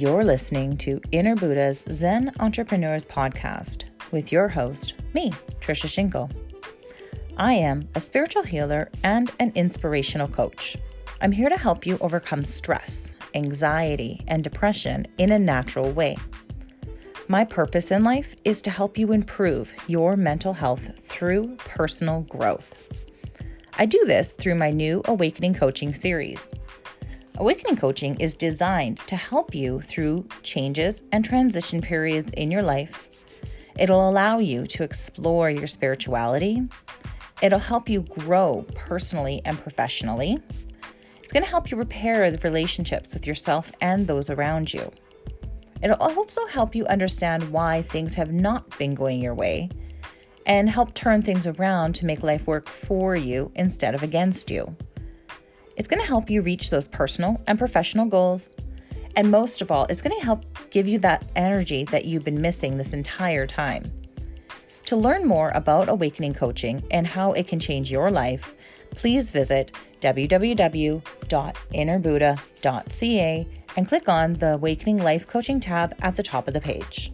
You're listening to Inner Buddha's Zen Entrepreneurs Podcast with your host, me, Trisha Shinko. I am a spiritual healer and an inspirational coach. I'm here to help you overcome stress, anxiety, and depression in a natural way. My purpose in life is to help you improve your mental health through personal growth. I do this through my new Awakening Coaching series. Awakening Coaching is designed to help you through changes and transition periods in your life. It'll allow you to explore your spirituality. It'll help you grow personally and professionally. It's going to help you repair the relationships with yourself and those around you. It'll also help you understand why things have not been going your way and help turn things around to make life work for you instead of against you. It's going to help you reach those personal and professional goals. And most of all, it's going to help give you that energy that you've been missing this entire time. To learn more about Awakening Coaching and how it can change your life, please visit www.innerbuddha.ca and click on the Awakening Life Coaching tab at the top of the page.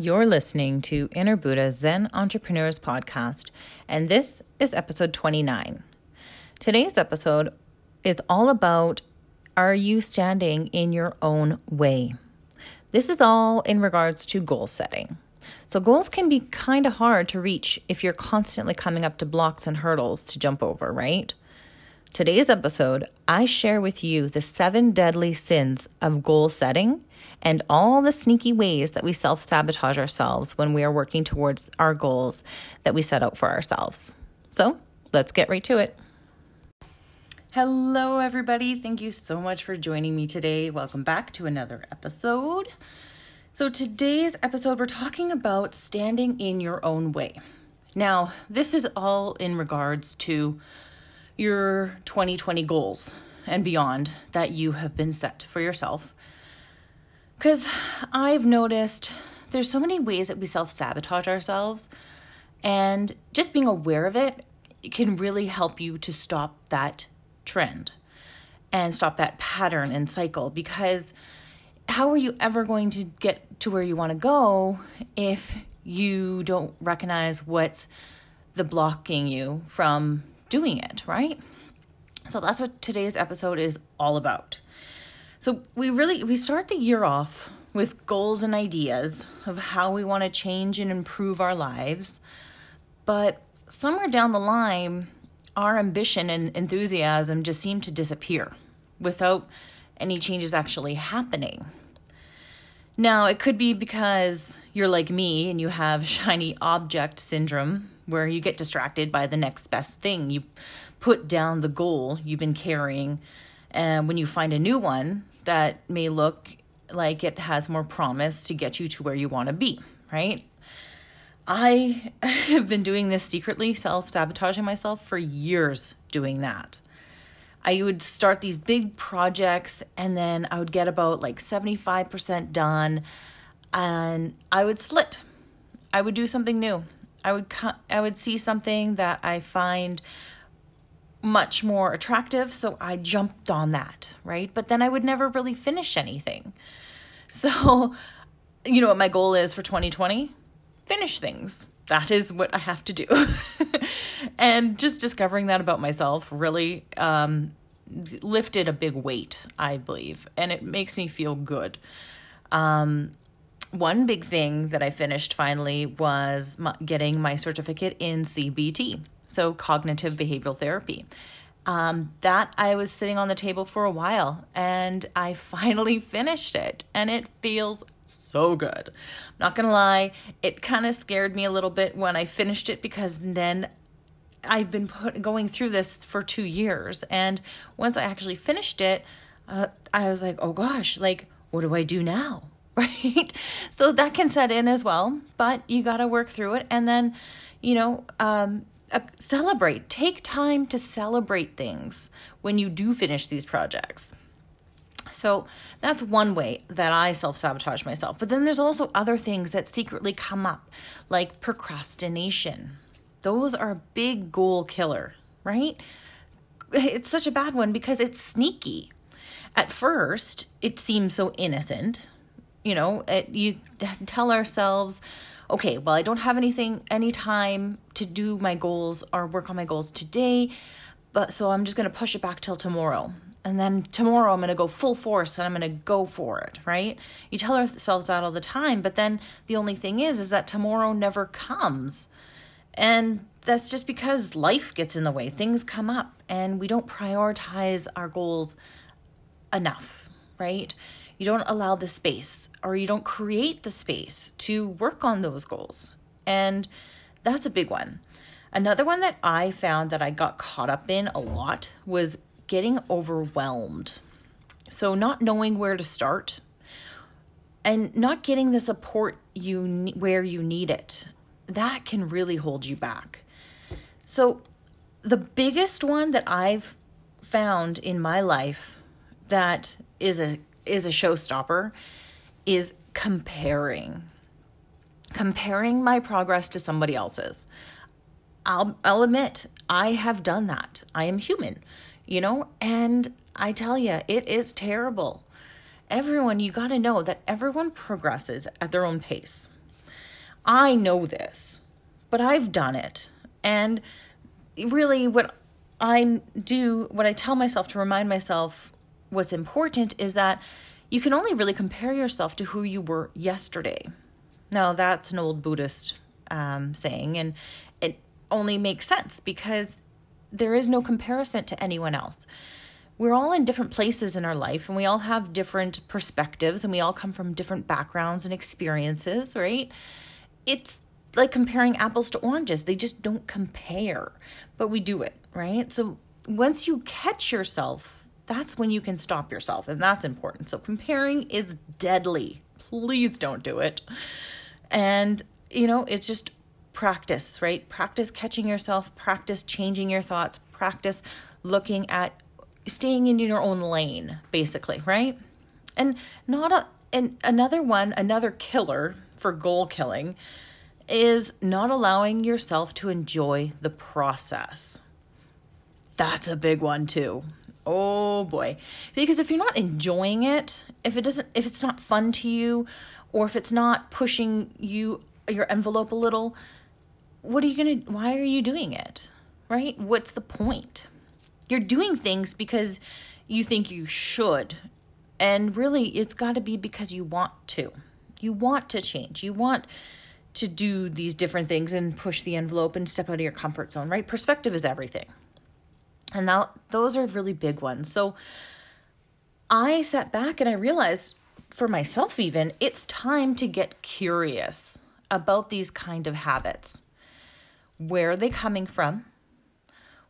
You're listening to Inner Buddha Zen Entrepreneurs Podcast, and this is episode 29. Today's episode is all about Are you standing in your own way? This is all in regards to goal setting. So, goals can be kind of hard to reach if you're constantly coming up to blocks and hurdles to jump over, right? Today's episode, I share with you the seven deadly sins of goal setting and all the sneaky ways that we self sabotage ourselves when we are working towards our goals that we set out for ourselves. So let's get right to it. Hello, everybody. Thank you so much for joining me today. Welcome back to another episode. So, today's episode, we're talking about standing in your own way. Now, this is all in regards to your 2020 goals and beyond that you have been set for yourself because I've noticed there's so many ways that we self sabotage ourselves, and just being aware of it, it can really help you to stop that trend and stop that pattern and cycle because how are you ever going to get to where you want to go if you don't recognize what's the blocking you from doing it, right? So that's what today's episode is all about. So we really we start the year off with goals and ideas of how we want to change and improve our lives. But somewhere down the line, our ambition and enthusiasm just seem to disappear without any changes actually happening. Now, it could be because you're like me and you have shiny object syndrome, where you get distracted by the next best thing. You put down the goal you've been carrying and when you find a new one that may look like it has more promise to get you to where you want to be, right? I have been doing this secretly, self sabotaging myself for years doing that. I would start these big projects and then I would get about like 75% done and I would split. I would do something new. I would I would see something that I find much more attractive. So I jumped on that, right? But then I would never really finish anything. So, you know what my goal is for 2020? Finish things. That is what I have to do. and just discovering that about myself really um, lifted a big weight, I believe. And it makes me feel good. Um, one big thing that I finished finally was getting my certificate in CBT so cognitive behavioral therapy. Um, that I was sitting on the table for a while and I finally finished it and it feels so good. I'm not gonna lie, it kind of scared me a little bit when I finished it because then I've been put, going through this for two years. And once I actually finished it, uh, I was like, oh gosh, like, what do I do now? Right? So that can set in as well, but you got to work through it. And then, you know, um, celebrate. Take time to celebrate things when you do finish these projects. So that's one way that I self sabotage myself. But then there's also other things that secretly come up, like procrastination. Those are a big goal killer, right? it's such a bad one because it's sneaky. At first, it seems so innocent. You know, it, you tell ourselves, okay, well, I don't have anything, any time to do my goals or work on my goals today, but so I'm just going to push it back till tomorrow. And then tomorrow I'm going to go full force and I'm going to go for it, right? You tell ourselves that all the time, but then the only thing is, is that tomorrow never comes. And that's just because life gets in the way, things come up, and we don't prioritize our goals enough, right? You don't allow the space or you don't create the space to work on those goals. And that's a big one. Another one that I found that I got caught up in a lot was getting overwhelmed. So, not knowing where to start and not getting the support you where you need it. That can really hold you back. So, the biggest one that I've found in my life that is a is a showstopper is comparing. Comparing my progress to somebody else's. I'll I'll admit I have done that. I am human, you know, and I tell you it is terrible. Everyone, you got to know that everyone progresses at their own pace. I know this, but I've done it. And really what I do, what I tell myself to remind myself what's important is that you can only really compare yourself to who you were yesterday. Now, that's an old Buddhist um, saying, and it only makes sense because there is no comparison to anyone else. We're all in different places in our life and we all have different perspectives and we all come from different backgrounds and experiences, right? It's like comparing apples to oranges. They just don't compare, but we do it, right? So once you catch yourself that's when you can stop yourself, and that's important. So, comparing is deadly. Please don't do it. And, you know, it's just practice, right? Practice catching yourself, practice changing your thoughts, practice looking at staying in your own lane, basically, right? And not a, and another one, another killer for goal killing is not allowing yourself to enjoy the process. That's a big one too. Oh boy. Because if you're not enjoying it, if it doesn't if it's not fun to you or if it's not pushing you your envelope a little, what are you going to why are you doing it? Right? What's the point? You're doing things because you think you should. And really it's got to be because you want to. You want to change. You want to do these different things and push the envelope and step out of your comfort zone, right? Perspective is everything. And now those are really big ones. So I sat back and I realized for myself, even, it's time to get curious about these kind of habits. Where are they coming from?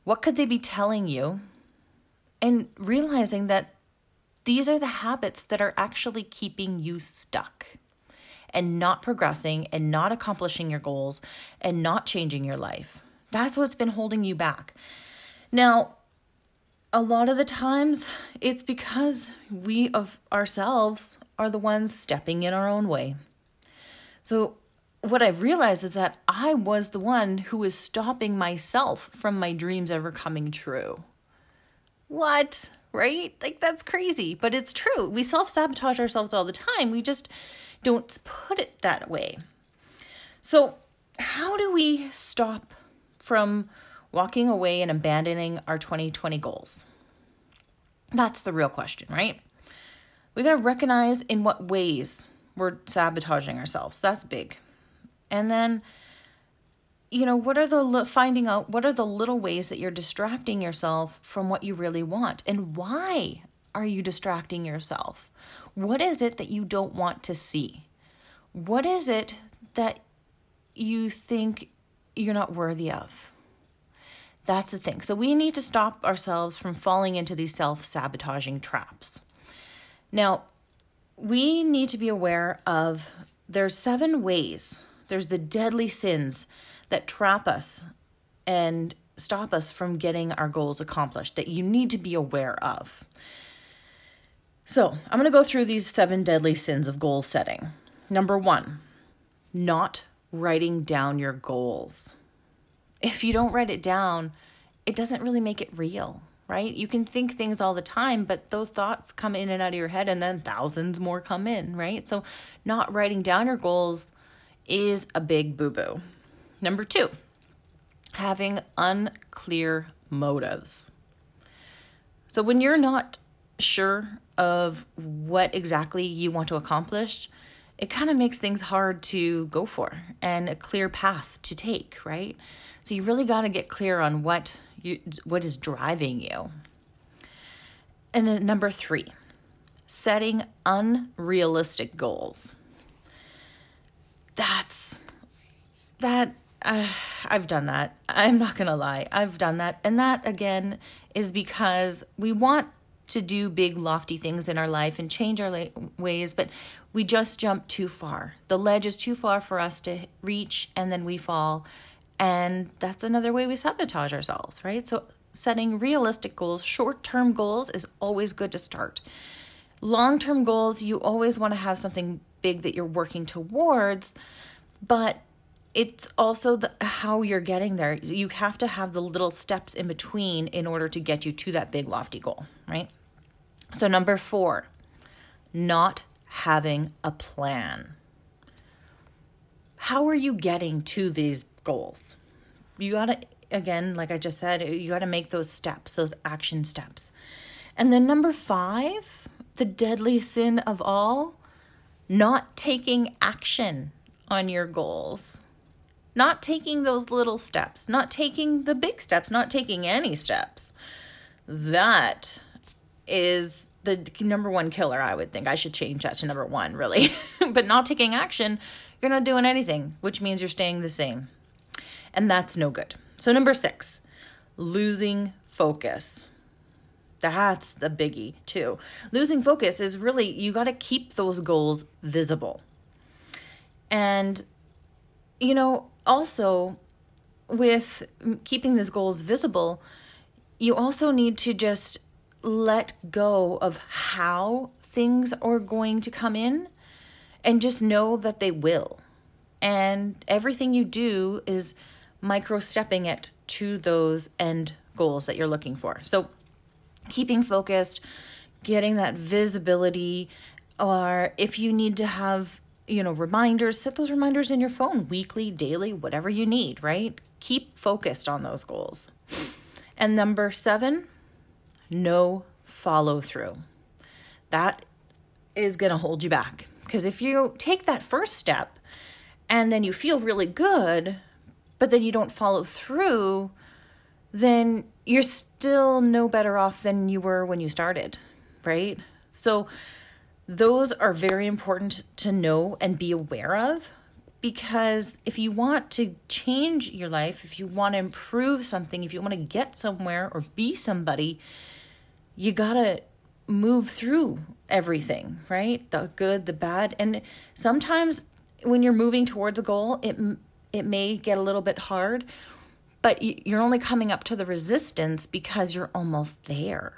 What could they be telling you? And realizing that these are the habits that are actually keeping you stuck and not progressing and not accomplishing your goals and not changing your life. That's what's been holding you back. Now, a lot of the times it's because we of ourselves are the ones stepping in our own way. So what I've realized is that I was the one who was stopping myself from my dreams ever coming true. What? Right? Like that's crazy, but it's true. We self-sabotage ourselves all the time. We just don't put it that way. So, how do we stop from walking away and abandoning our 2020 goals? That's the real question, right? We got to recognize in what ways we're sabotaging ourselves. That's big. And then you know, what are the finding out what are the little ways that you're distracting yourself from what you really want and why are you distracting yourself? What is it that you don't want to see? What is it that you think you're not worthy of? That's the thing. So we need to stop ourselves from falling into these self sabotaging traps. Now, we need to be aware of there's seven ways. There's the deadly sins that trap us and stop us from getting our goals accomplished that you need to be aware of. So, I'm going to go through these seven deadly sins of goal setting. Number one, not writing down your goals if you don't write it down, it doesn't really make it real, right? You can think things all the time, but those thoughts come in and out of your head, and then thousands more come in, right? So, not writing down your goals is a big boo boo. Number two, having unclear motives. So, when you're not sure of what exactly you want to accomplish, it kind of makes things hard to go for and a clear path to take, right? So you really got to get clear on what you what is driving you. And then number 3, setting unrealistic goals. That's that uh, I've done that. I'm not going to lie. I've done that. And that again is because we want to do big, lofty things in our life and change our la- ways, but we just jump too far. The ledge is too far for us to reach, and then we fall. And that's another way we sabotage ourselves, right? So, setting realistic goals, short term goals, is always good to start. Long term goals, you always want to have something big that you're working towards, but it's also the, how you're getting there. You have to have the little steps in between in order to get you to that big, lofty goal, right? So, number four, not having a plan. How are you getting to these goals? You got to, again, like I just said, you got to make those steps, those action steps. And then number five, the deadly sin of all, not taking action on your goals. Not taking those little steps, not taking the big steps, not taking any steps. That is the number one killer, I would think. I should change that to number one, really. but not taking action, you're not doing anything, which means you're staying the same. And that's no good. So, number six, losing focus. That's the biggie, too. Losing focus is really, you got to keep those goals visible. And, you know, also with keeping those goals visible, you also need to just let go of how things are going to come in and just know that they will. And everything you do is micro stepping it to those end goals that you're looking for. So, keeping focused, getting that visibility, or if you need to have, you know, reminders, set those reminders in your phone weekly, daily, whatever you need, right? Keep focused on those goals. And number seven, no follow through. That is going to hold you back. Because if you take that first step and then you feel really good, but then you don't follow through, then you're still no better off than you were when you started, right? So, those are very important to know and be aware of because if you want to change your life, if you want to improve something, if you want to get somewhere or be somebody, you gotta move through everything, right? The good, the bad, and sometimes when you're moving towards a goal, it it may get a little bit hard, but you're only coming up to the resistance because you're almost there.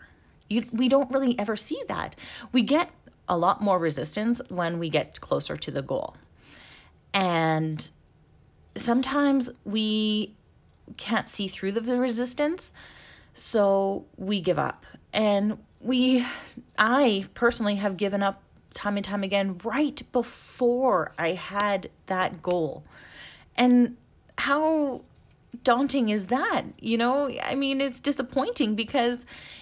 You, we don't really ever see that. We get a lot more resistance when we get closer to the goal. And sometimes we can't see through the resistance so we give up. And we, I personally have given up time and time again right before I had that goal. And how daunting is that? You know, I mean, it's disappointing because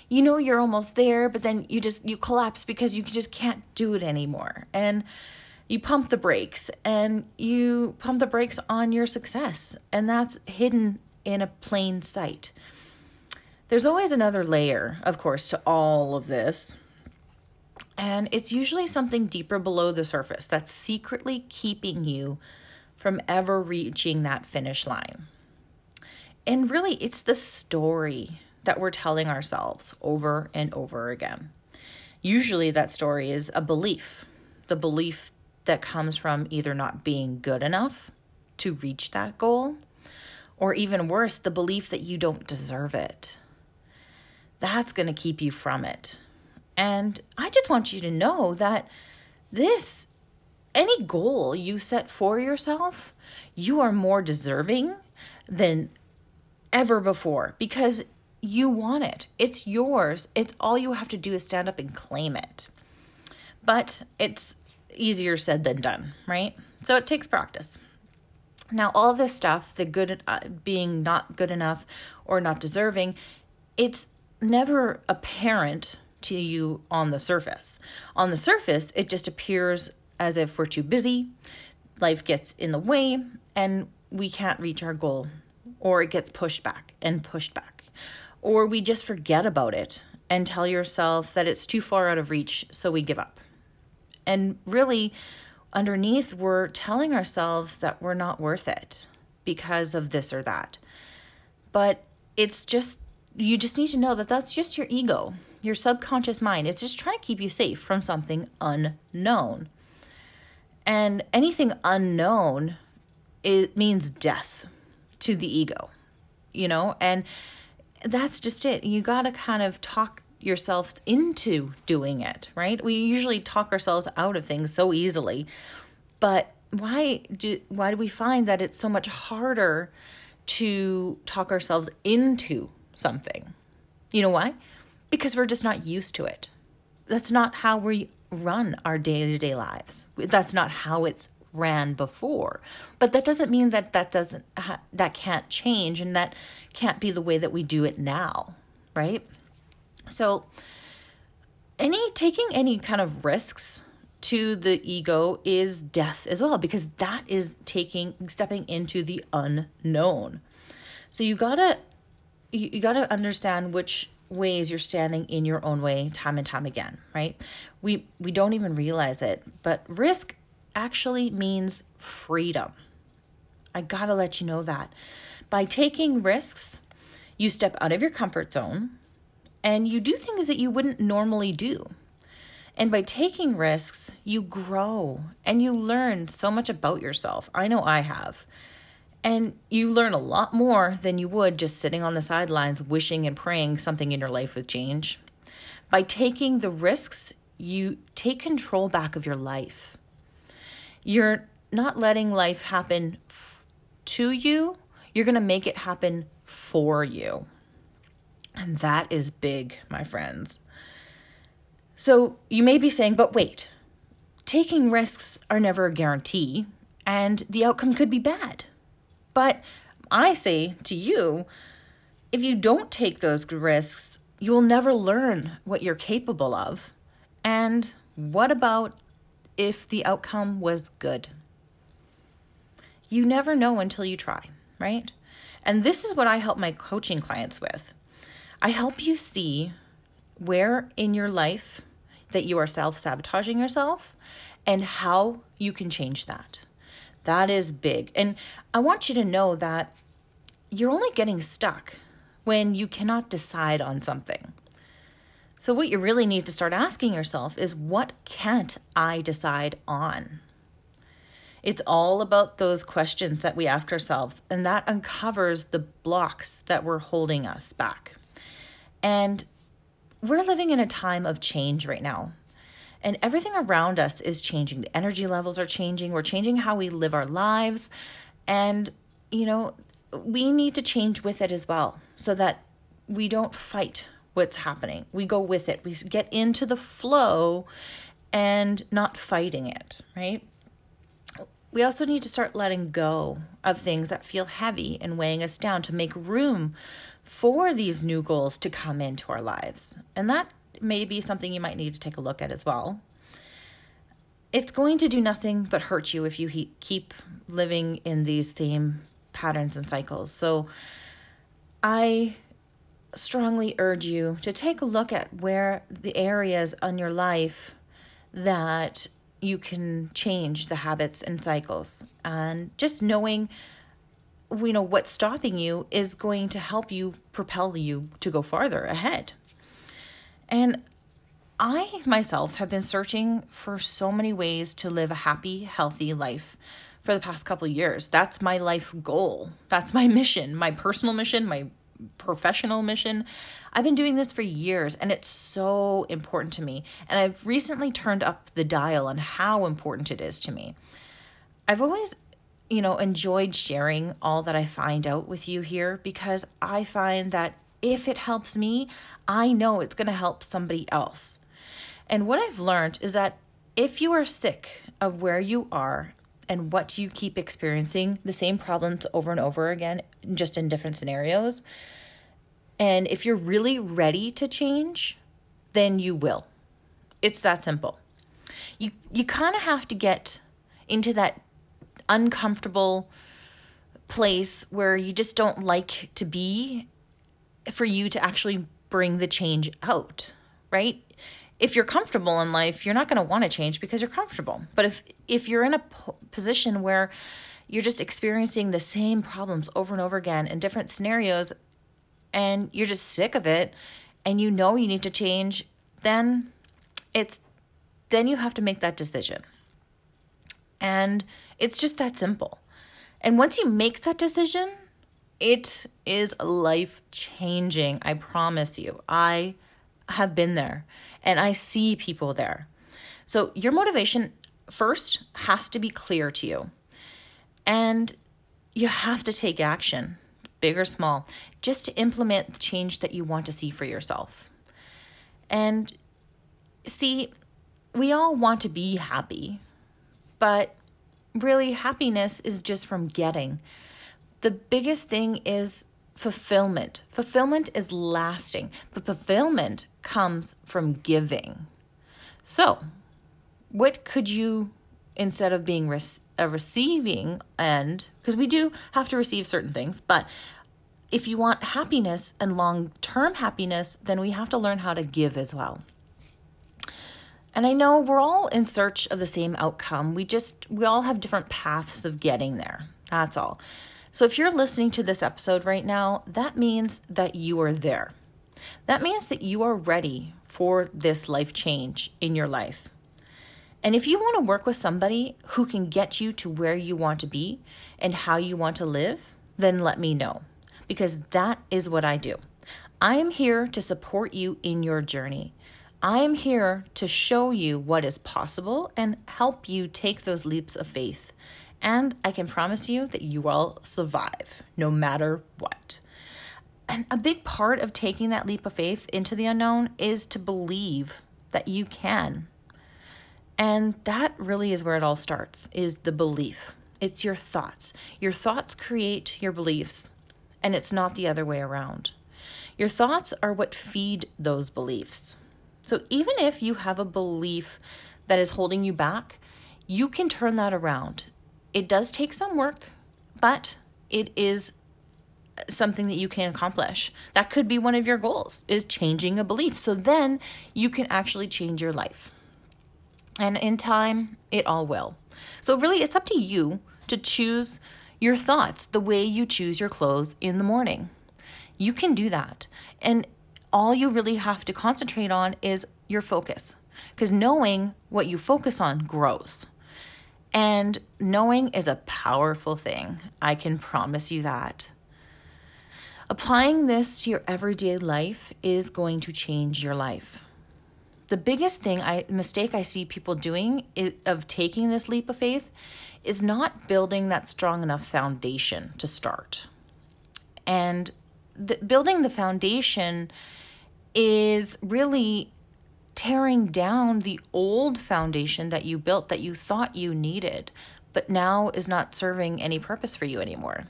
you know you're almost there, but then you just you collapse because you just can't do it anymore. And you pump the brakes and you pump the brakes on your success, and that's hidden in a plain sight. There's always another layer, of course, to all of this. And it's usually something deeper below the surface that's secretly keeping you from ever reaching that finish line. And really, it's the story that we're telling ourselves over and over again. Usually, that story is a belief, the belief that comes from either not being good enough to reach that goal, or even worse, the belief that you don't deserve it that's going to keep you from it. And I just want you to know that this, any goal you set for yourself, you are more deserving than ever before because you want it. It's yours. It's all you have to do is stand up and claim it. But it's easier said than done, right? So it takes practice. Now, all this stuff, the good uh, being not good enough or not deserving, it's never apparent to you on the surface. On the surface, it just appears as if we're too busy, life gets in the way, and we can't reach our goal, or it gets pushed back and pushed back, or we just forget about it and tell yourself that it's too far out of reach, so we give up. And really, underneath, we're telling ourselves that we're not worth it because of this or that. But it's just, you just need to know that that's just your ego, your subconscious mind. It's just trying to keep you safe from something unknown. And anything unknown, it means death to the ego, you know? And that's just it. You got to kind of talk yourself into doing it, right? We usually talk ourselves out of things so easily. But why do why do we find that it's so much harder to talk ourselves into something? You know why? Because we're just not used to it. That's not how we run our day-to-day lives. That's not how it's ran before. But that doesn't mean that that doesn't ha- that can't change and that can't be the way that we do it now, right? So, any taking any kind of risks to the ego is death as well because that is taking stepping into the unknown. So you got to you, you got to understand which ways you're standing in your own way time and time again, right? We we don't even realize it, but risk actually means freedom. I got to let you know that. By taking risks, you step out of your comfort zone and you do things that you wouldn't normally do. And by taking risks, you grow and you learn so much about yourself. I know I have. And you learn a lot more than you would just sitting on the sidelines wishing and praying something in your life would change. By taking the risks, you take control back of your life. You're not letting life happen f- to you, you're going to make it happen for you. And that is big, my friends. So you may be saying, but wait, taking risks are never a guarantee, and the outcome could be bad. But I say to you, if you don't take those risks, you will never learn what you're capable of. And what about if the outcome was good? You never know until you try, right? And this is what I help my coaching clients with. I help you see where in your life that you are self sabotaging yourself and how you can change that. That is big. And I want you to know that you're only getting stuck when you cannot decide on something. So, what you really need to start asking yourself is what can't I decide on? It's all about those questions that we ask ourselves, and that uncovers the blocks that were holding us back. And we're living in a time of change right now. And everything around us is changing. The energy levels are changing. We're changing how we live our lives. And, you know, we need to change with it as well so that we don't fight what's happening. We go with it. We get into the flow and not fighting it, right? We also need to start letting go of things that feel heavy and weighing us down to make room for these new goals to come into our lives. And that may be something you might need to take a look at as well. It's going to do nothing but hurt you if you he- keep living in these same patterns and cycles. So I strongly urge you to take a look at where the areas on your life that you can change the habits and cycles and just knowing you know what's stopping you is going to help you propel you to go farther ahead and i myself have been searching for so many ways to live a happy healthy life for the past couple years. That's my life goal. That's my mission my personal mission my professional mission. I've been doing this for years and it's so important to me. And i've recently turned up the dial on how important it is to me. I've always you know, enjoyed sharing all that I find out with you here because I find that if it helps me, I know it's going to help somebody else. And what I've learned is that if you are sick of where you are and what you keep experiencing, the same problems over and over again, just in different scenarios, and if you're really ready to change, then you will. It's that simple. You you kind of have to get into that uncomfortable place where you just don't like to be for you to actually bring the change out, right? If you're comfortable in life, you're not going to want to change because you're comfortable. But if if you're in a po- position where you're just experiencing the same problems over and over again in different scenarios and you're just sick of it and you know you need to change, then it's then you have to make that decision. And it's just that simple. And once you make that decision, it is life changing. I promise you. I have been there and I see people there. So your motivation first has to be clear to you. And you have to take action, big or small, just to implement the change that you want to see for yourself. And see, we all want to be happy, but really, happiness is just from getting. The biggest thing is fulfillment. Fulfillment is lasting, but fulfillment comes from giving. So, what could you, instead of being a uh, receiving end, because we do have to receive certain things, but if you want happiness and long term happiness, then we have to learn how to give as well. And I know we're all in search of the same outcome. We just, we all have different paths of getting there. That's all. So if you're listening to this episode right now, that means that you are there. That means that you are ready for this life change in your life. And if you want to work with somebody who can get you to where you want to be and how you want to live, then let me know because that is what I do. I am here to support you in your journey. I am here to show you what is possible and help you take those leaps of faith. And I can promise you that you will survive no matter what. And a big part of taking that leap of faith into the unknown is to believe that you can. And that really is where it all starts is the belief. It's your thoughts. Your thoughts create your beliefs, and it's not the other way around. Your thoughts are what feed those beliefs. So even if you have a belief that is holding you back, you can turn that around. It does take some work, but it is something that you can accomplish. That could be one of your goals is changing a belief. So then you can actually change your life. And in time, it all will. So really it's up to you to choose your thoughts the way you choose your clothes in the morning. You can do that. And all you really have to concentrate on is your focus. Because knowing what you focus on grows. And knowing is a powerful thing. I can promise you that. Applying this to your everyday life is going to change your life. The biggest thing I mistake I see people doing is, of taking this leap of faith is not building that strong enough foundation to start. And the, building the foundation is really tearing down the old foundation that you built that you thought you needed, but now is not serving any purpose for you anymore.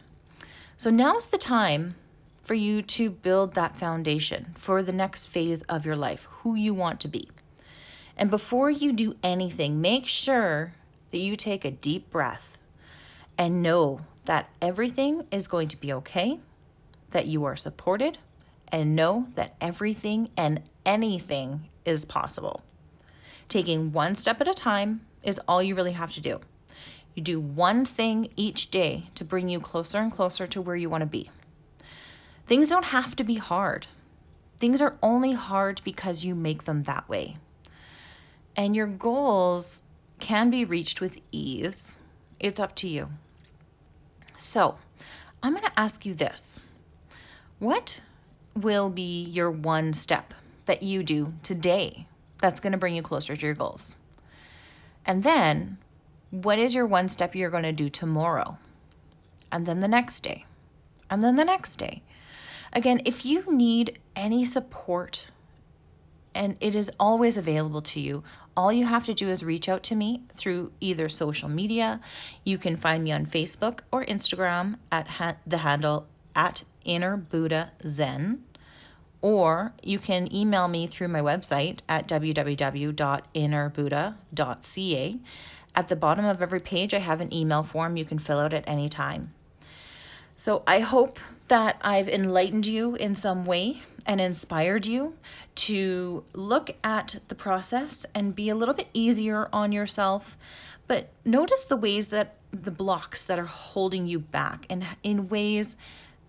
So now's the time for you to build that foundation for the next phase of your life, who you want to be. And before you do anything, make sure that you take a deep breath and know that everything is going to be okay, that you are supported, and know that everything and anything is possible. Taking one step at a time is all you really have to do. You do one thing each day to bring you closer and closer to where you want to be. Things don't have to be hard. Things are only hard because you make them that way. And your goals can be reached with ease. It's up to you. So, I'm going to ask you this What will be your one step that you do today that's going to bring you closer to your goals? And then, what is your one step you're going to do tomorrow? And then the next day. And then the next day. Again, if you need any support, and it is always available to you, all you have to do is reach out to me through either social media. You can find me on Facebook or Instagram at ha- the handle at Inner Buddha Zen, or you can email me through my website at www.innerbuddha.ca. At the bottom of every page, I have an email form you can fill out at any time. So I hope that I've enlightened you in some way and inspired you to look at the process and be a little bit easier on yourself. But notice the ways that the blocks that are holding you back and in ways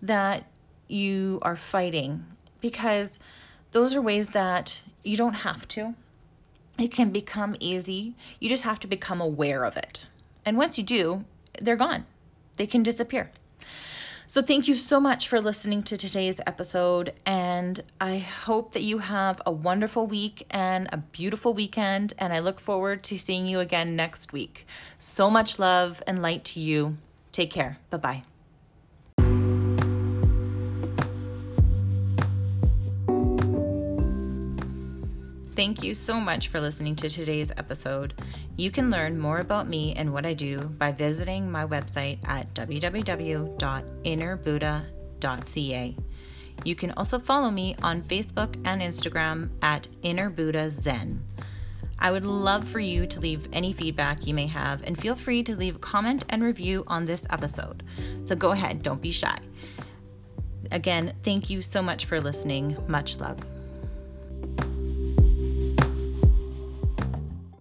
that you are fighting because those are ways that you don't have to. It can become easy. You just have to become aware of it. And once you do, they're gone. They can disappear. So, thank you so much for listening to today's episode. And I hope that you have a wonderful week and a beautiful weekend. And I look forward to seeing you again next week. So much love and light to you. Take care. Bye bye. Thank you so much for listening to today's episode. You can learn more about me and what I do by visiting my website at www.innerbuddha.ca. You can also follow me on Facebook and Instagram at Inner Buddha Zen. I would love for you to leave any feedback you may have and feel free to leave a comment and review on this episode. So go ahead, don't be shy. Again, thank you so much for listening. Much love.